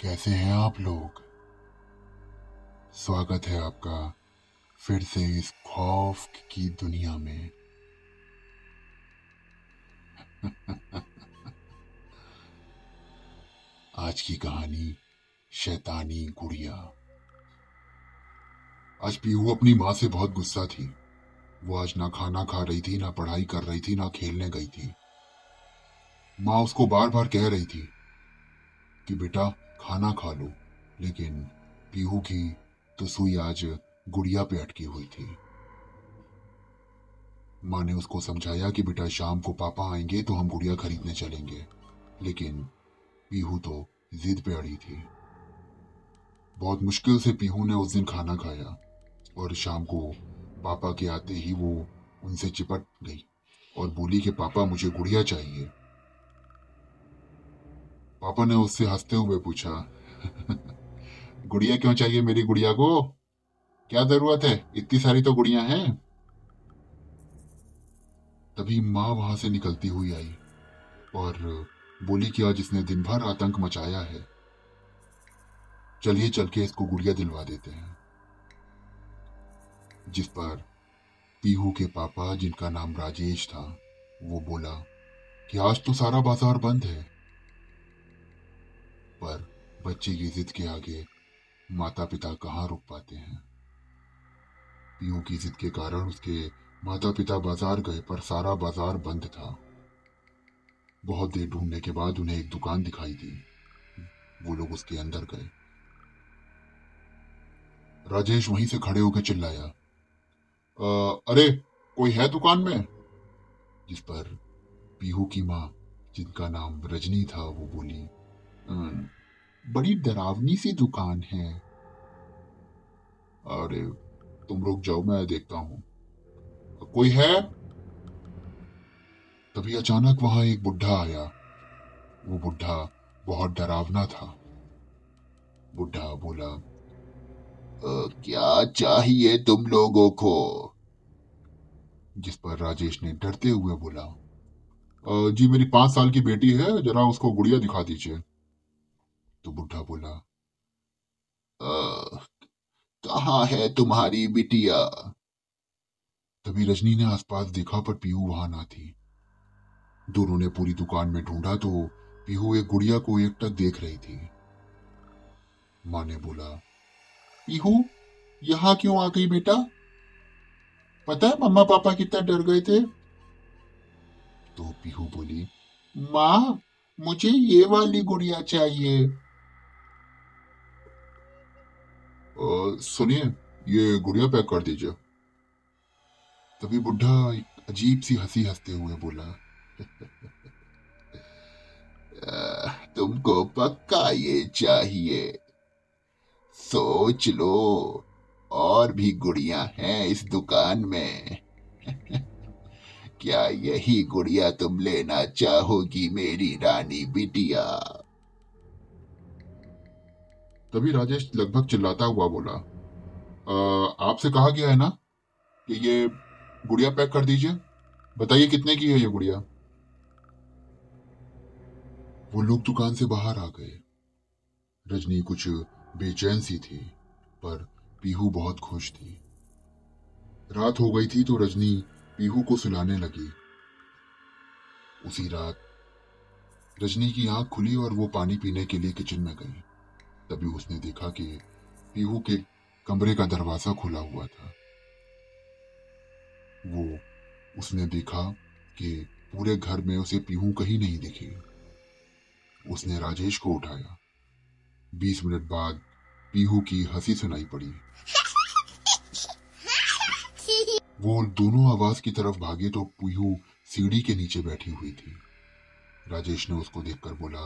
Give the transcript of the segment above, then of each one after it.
कैसे हैं आप लोग? स्वागत है आपका फिर से इस खौफ की दुनिया में। आज की कहानी, शैतानी गुड़िया। आज पीहू अपनी माँ से बहुत गुस्सा थी। वो आज ना खाना खा रही थी, ना पढ़ाई कर रही थी, ना खेलने गई थी। माँ उसको बार बार कह रही थी कि, बेटा खाना खा लो, लेकिन पीहू की तो सुई आज गुड़िया पे अटकी हुई थी। माँ ने उसको समझाया कि बेटा शाम को पापा आएँगे तो हम गुड़िया खरीदने चलेंगे, लेकिन पीहू तो जिद पे अड़ी थी। बहुत मुश्किल से पीहू ने उस दिन खाना खाया और शाम को पापा के आते ही वो उनसे चिपट गई और बोली कि, पापा, मुझे गुड़िया चाहिए। पापा ने उससे हँसते हुए पूछा, गुड़िया क्यों चाहिए मेरी गुड़िया को? क्या ज़रूरत है? इतनी सारी तो गुड़िया हैं. तभी माँ वहाँ से निकलती हुई आई और बोली कि आज इसने दिन भर आतंक मचाया है। चलिए चल के इसको गुड़िया दिलवा देते हैं। जिस पर पीहू के पापा, जिनका नाम राजेश था, वो बोला कि आज तो सारा बाज़ार बंद है। पर बच्चे की जिद के आगे माता पिता कहाँ रुक पाते हैं? पीयू की जिद के कारण उसके माता पिता बाज़ार गए, पर सारा बाज़ार बंद था। बहुत देर ढूँढने के बाद उन्हें एक दुकान दिखाई दी। वो लोग उसके अंदर गए। राजेश वहीं से खड़े होकर चिल्लाया अरे, कोई है दुकान में? जिस पर पीहू की माँ, जिनका नाम रजनी था, वो बोली बड़ी डरावनी सी दुकान है। अरे, तुम रुक जाओ, मैं देखता हूँ। कोई है? तभी अचानक वहाँ एक बुढ़ा आया। वो बुढ़ा बहुत डरावना था। बुढ़ा बोला क्या चाहिए तुम लोगों को? जिस पर राजेश ने डरते हुए बोला जी मेरी पाँच साल की बेटी है, जरा उसको गुड़िया दिखा दीजिए। तो बुढ़ा बोला कहा है तुम्हारी बिटिया? तभी रजनी ने आसपास देखा, पर पीहू वहाँ ना थी। दोनों ने पूरी दुकान में ढूंढा तो पीहू एक गुड़िया को एकटक देख रही थी। माँ ने बोला पीहू यहाँ क्यों आ गई बेटा? पता है मम्मा पापा कितना डर गए थे? तो पीहू बोली, माँ, मुझे ये वाली गुड़िया चाहिए। सुनिए, ये गुड़िया पैक कर दीजिए। तभी बुढ़ा एक अजीब सी हँसी हँसते हुए बोला तुमको पक्का ये चाहिए। सोच लो, और भी गुड़िया हैं इस दुकान में। क्या यही गुड़िया तुम लेना चाहोगी मेरी रानी बिटिया? तभी राजेश लगभग चिल्लाता हुआ बोला आपसे कहा गया है ना कि ये गुड़िया पैक कर दीजिए? बताइए कितने की है ये गुड़िया? वो लोग दुकान से बाहर आ गए। रजनी कुछ बेचैन सी थी, पर पीहू बहुत खुश थी। रात हो गई थी तो रजनी पीहू को सुलाने लगी। उसी रात रजनी की आँख खुली और वो पानी पीने के लिए किचन में गई। तभी उसने देखा कि पीहू के कमरे का दरवाज़ा खुला हुआ था। वो उसने देखा कि पूरे घर में उसे पीहू कहीं नहीं दिखी। उसने राजेश को उठाया। बीस मिनट बाद पीहू की हँसी सुनाई पड़ी। वो दोनों आवाज़ की तरफ़ भागे तो पीहू सीढ़ी के नीचे बैठी हुई थी। राजेश ने उसको देखकर बोला,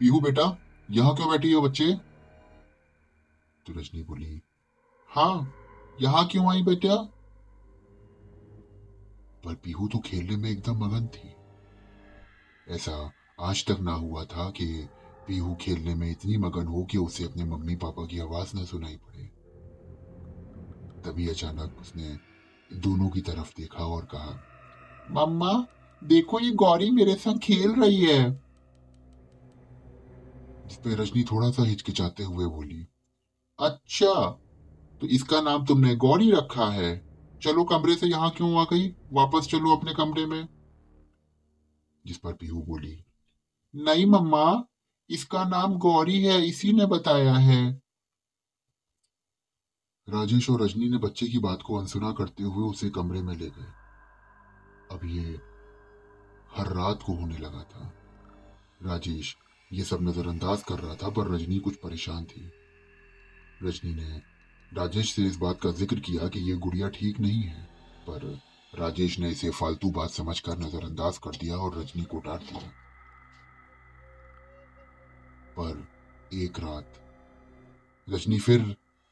पीहू बेटा यहाँ क्यों बैठी हो बच्चे? तो रजनी बोली हाँ यहाँ क्यों आई बेटा? पर पीहू तो खेलने में एकदम मगन थी। ऐसा आज तक ना हुआ था कि पीहू खेलने में इतनी मगन हो कि उसे अपने मम्मी पापा की आवाज़ न सुनाई पड़े। तभी अचानक उसने दोनों की तरफ़ देखा और कहा, मम्मा, देखो ये गौरी मेरे साथ खेल रही है। जिसपे रजनी थोड़ा सा हिचकिचाते हुए बोली अच्छा तो इसका नाम तुमने गौरी रखा है। चलो कमरे से यहाँ क्यों आ गई? वापस चलो अपने कमरे में। जिस पर पीहू बोली, नहीं मम्मा, इसका नाम गौरी है, इसी ने बताया है। राजेश और रजनी ने बच्चे की बात को अनसुना करते हुए उसे कमरे में ले गए। अब ये हर रात को होने लगा था। राजेश ये सब नजरअंदाज कर रहा था, पर रजनी कुछ परेशान थी। रजनी ने राजेश से इस बात का ज़िक्र किया कि ये गुड़िया ठीक नहीं है, पर राजेश ने इसे फालतू बात समझकर नजरअंदाज कर दिया और रजनी को डांट दिया। पर एक रात रजनी फिर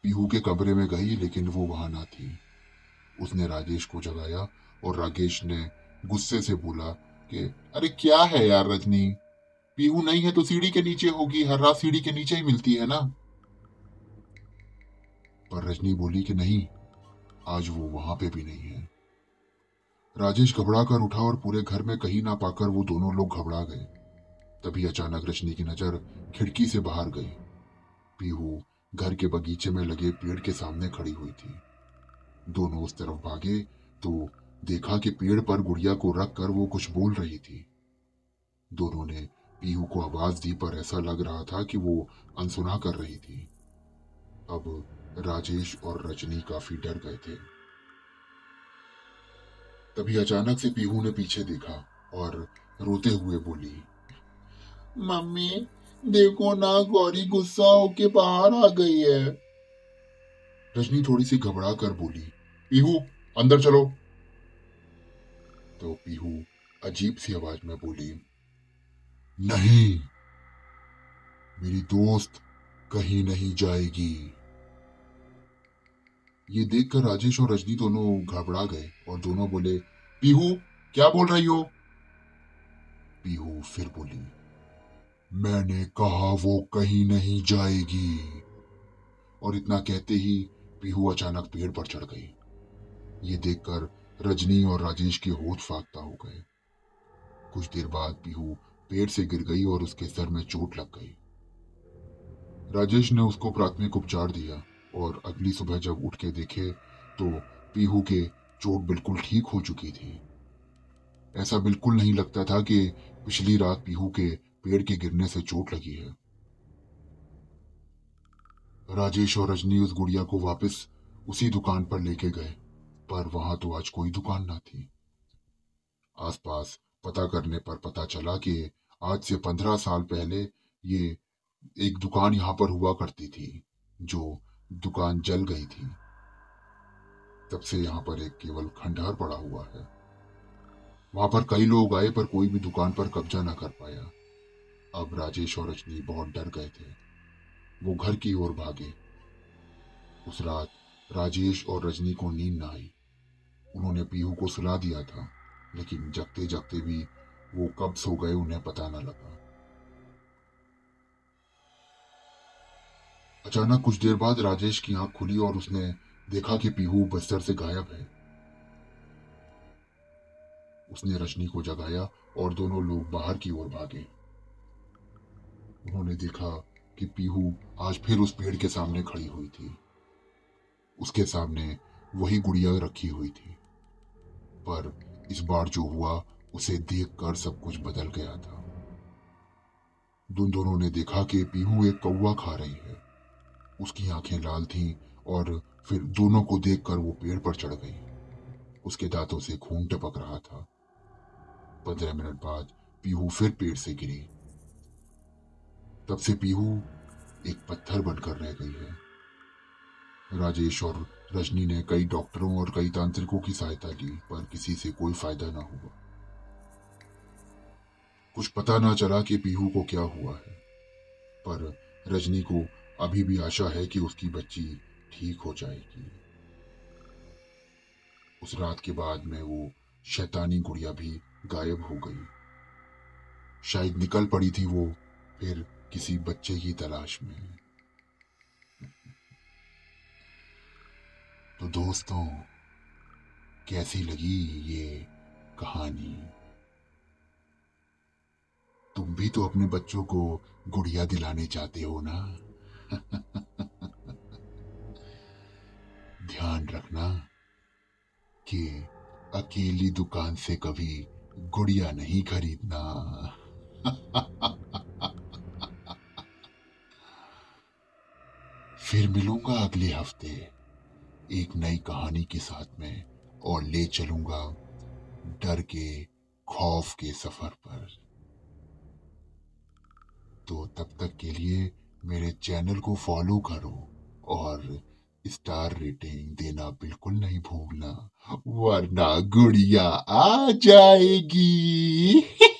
पीहू के कमरे में गई, लेकिन वो वहाँ ना थी। उसने राजेश को जगाया और राजेश ने गुस्से से बोला कि, अरे क्या है यार रजनी? पीहू नहीं है तो सीढ़ी के नीचे होगी, हर रात सीढ़ी के नीचे ही मिलती है ना? पर रजनी बोली कि नहीं, आज वो वहाँ पे भी नहीं है। राजेश घबरा कर उठा और पूरे घर में कहीं ना पाकर वो दोनों लोग घबरा गए। तभी अचानक रजनी की नज़र खिड़की से बाहर गई। पीहू घर के बगीचे में लगे पेड़ के सामने खड़ी हुई थी। दोनों उस तरफ़ भागे तो देखा कि पेड़ पर गुड़िया को रख कर वो कुछ बोल रही थी। दोनों ने पीहू को आवाज़ दी, पर ऐसा लग रहा था कि वो अनसुना कर रही थी। अब राजेश और रजनी काफ़ी डर गए थे। तभी अचानक से पीहू ने पीछे देखा और रोते हुए बोली, मम्मी, देखो ना, गौरी गुस्सा होके बाहर आ गई है। रजनी थोड़ी सी घबरा कर बोली, पीहू, अंदर चलो। तो पीहू अजीब सी आवाज़ में बोली नहीं। मेरी दोस्त कहीं नहीं जाएगी। ये देखकर राजेश और रजनी दोनों घबरा गए और दोनों बोले, पीहू, क्या बोल रही हो? पीहू फिर बोली, मैंने कहा वो कहीं नहीं जाएगी। और इतना कहते ही पीहू अचानक पेड़ पर चढ़ गई। ये देखकर रजनी और राजेश के होठ फाकता हो गए। कुछ देर बाद पीहू पेड़ से गिर गई और उसके सर में चोट लग गई। राजेश ने उसको प्राथमिक उपचार दिया और अगली सुबह जब उठ के देखे तो पीहू के चोट बिल्कुल ठीक हो चुकी थी। ऐसा बिल्कुल नहीं लगता था कि पिछली रात पीहू के पेड़ के गिरने से चोट लगी है। राजेश और रजनी उस गुड़िया को वापस उसी दुकान पर लेके गए, पर वहाँ तो आज कोई दुकान ना थी। आसपास पता करने पर पता चला कि आज से पंद्रह साल पहले ये एक दुकान यहाँ पर हुआ करती थी, जो दुकान जल गई थी। तब से यहाँ पर एक केवल खंडहर पड़ा हुआ है। वहाँ पर कई लोग आए, पर कोई भी दुकान पर कब्जा न कर पाया। अब राजेश और रजनी बहुत डर गए थे। वो घर की ओर भागे। उस रात राजेश और रजनी को नींद न आई। उन्होंने पीहू को सुला दिया था। लेकिन जगते जगते भी वो कब सो गए उन्हें पता न लगा। अचानक कुछ देर बाद राजेश की आँख खुली और उसने देखा कि पीहू बस्तर से गायब है। उसने रजनी को जगाया और दोनों लोग बाहर की ओर भागे। उन्होंने देखा कि पीहू आज फिर उस पेड़ के सामने खड़ी हुई थी। उसके सामने वही गुड़िया रखी हुई थी। पर इस बार जो हुआ, उसे देखकर सब कुछ बदल गया था। दुन दोनों ने देखा कि पीहू एक कौवा खा रही है। उसकी आँखें लाल थीं और फिर दोनों को देखकर वो पेड़ पर चढ़ गई। उसके दांतों से खून टपक रहा था। पंद्रह मिनट बाद पीहू फिर पेड़ से गिरी। तब से पीहू एक पत्थर बनकर रह गई है। राजेश और रजनी ने कई डॉक्टरों और कई तांत्रिकों की सहायता ली पर किसी से कोई फ़ायदा ना हुआ। कुछ पता ना चला कि पीहू को क्या हुआ है, पर रजनी को अभी भी आशा है कि उसकी बच्ची ठीक हो जाएगी। उस रात के बाद में वो शैतानी गुड़िया भी गायब हो गई। शायद निकल पड़ी थी वो फिर किसी बच्चे की तलाश में। दोस्तों, कैसी लगी ये कहानी? तुम भी तो अपने बच्चों को गुड़िया दिलाने चाहते हो ना? ध्यान रखना कि अकेली दुकान से कभी गुड़िया नहीं खरीदना। फिर मिलूँगा अगले हफ़्ते। एक नई कहानी के साथ में और ले चलूँगा डर के, खौफ के सफ़र पर। तो तब तक के लिए मेरे चैनल को फॉलो करो और स्टार रेटिंग देना बिल्कुल नहीं भूलना, वरना गुड़िया आ जाएगी।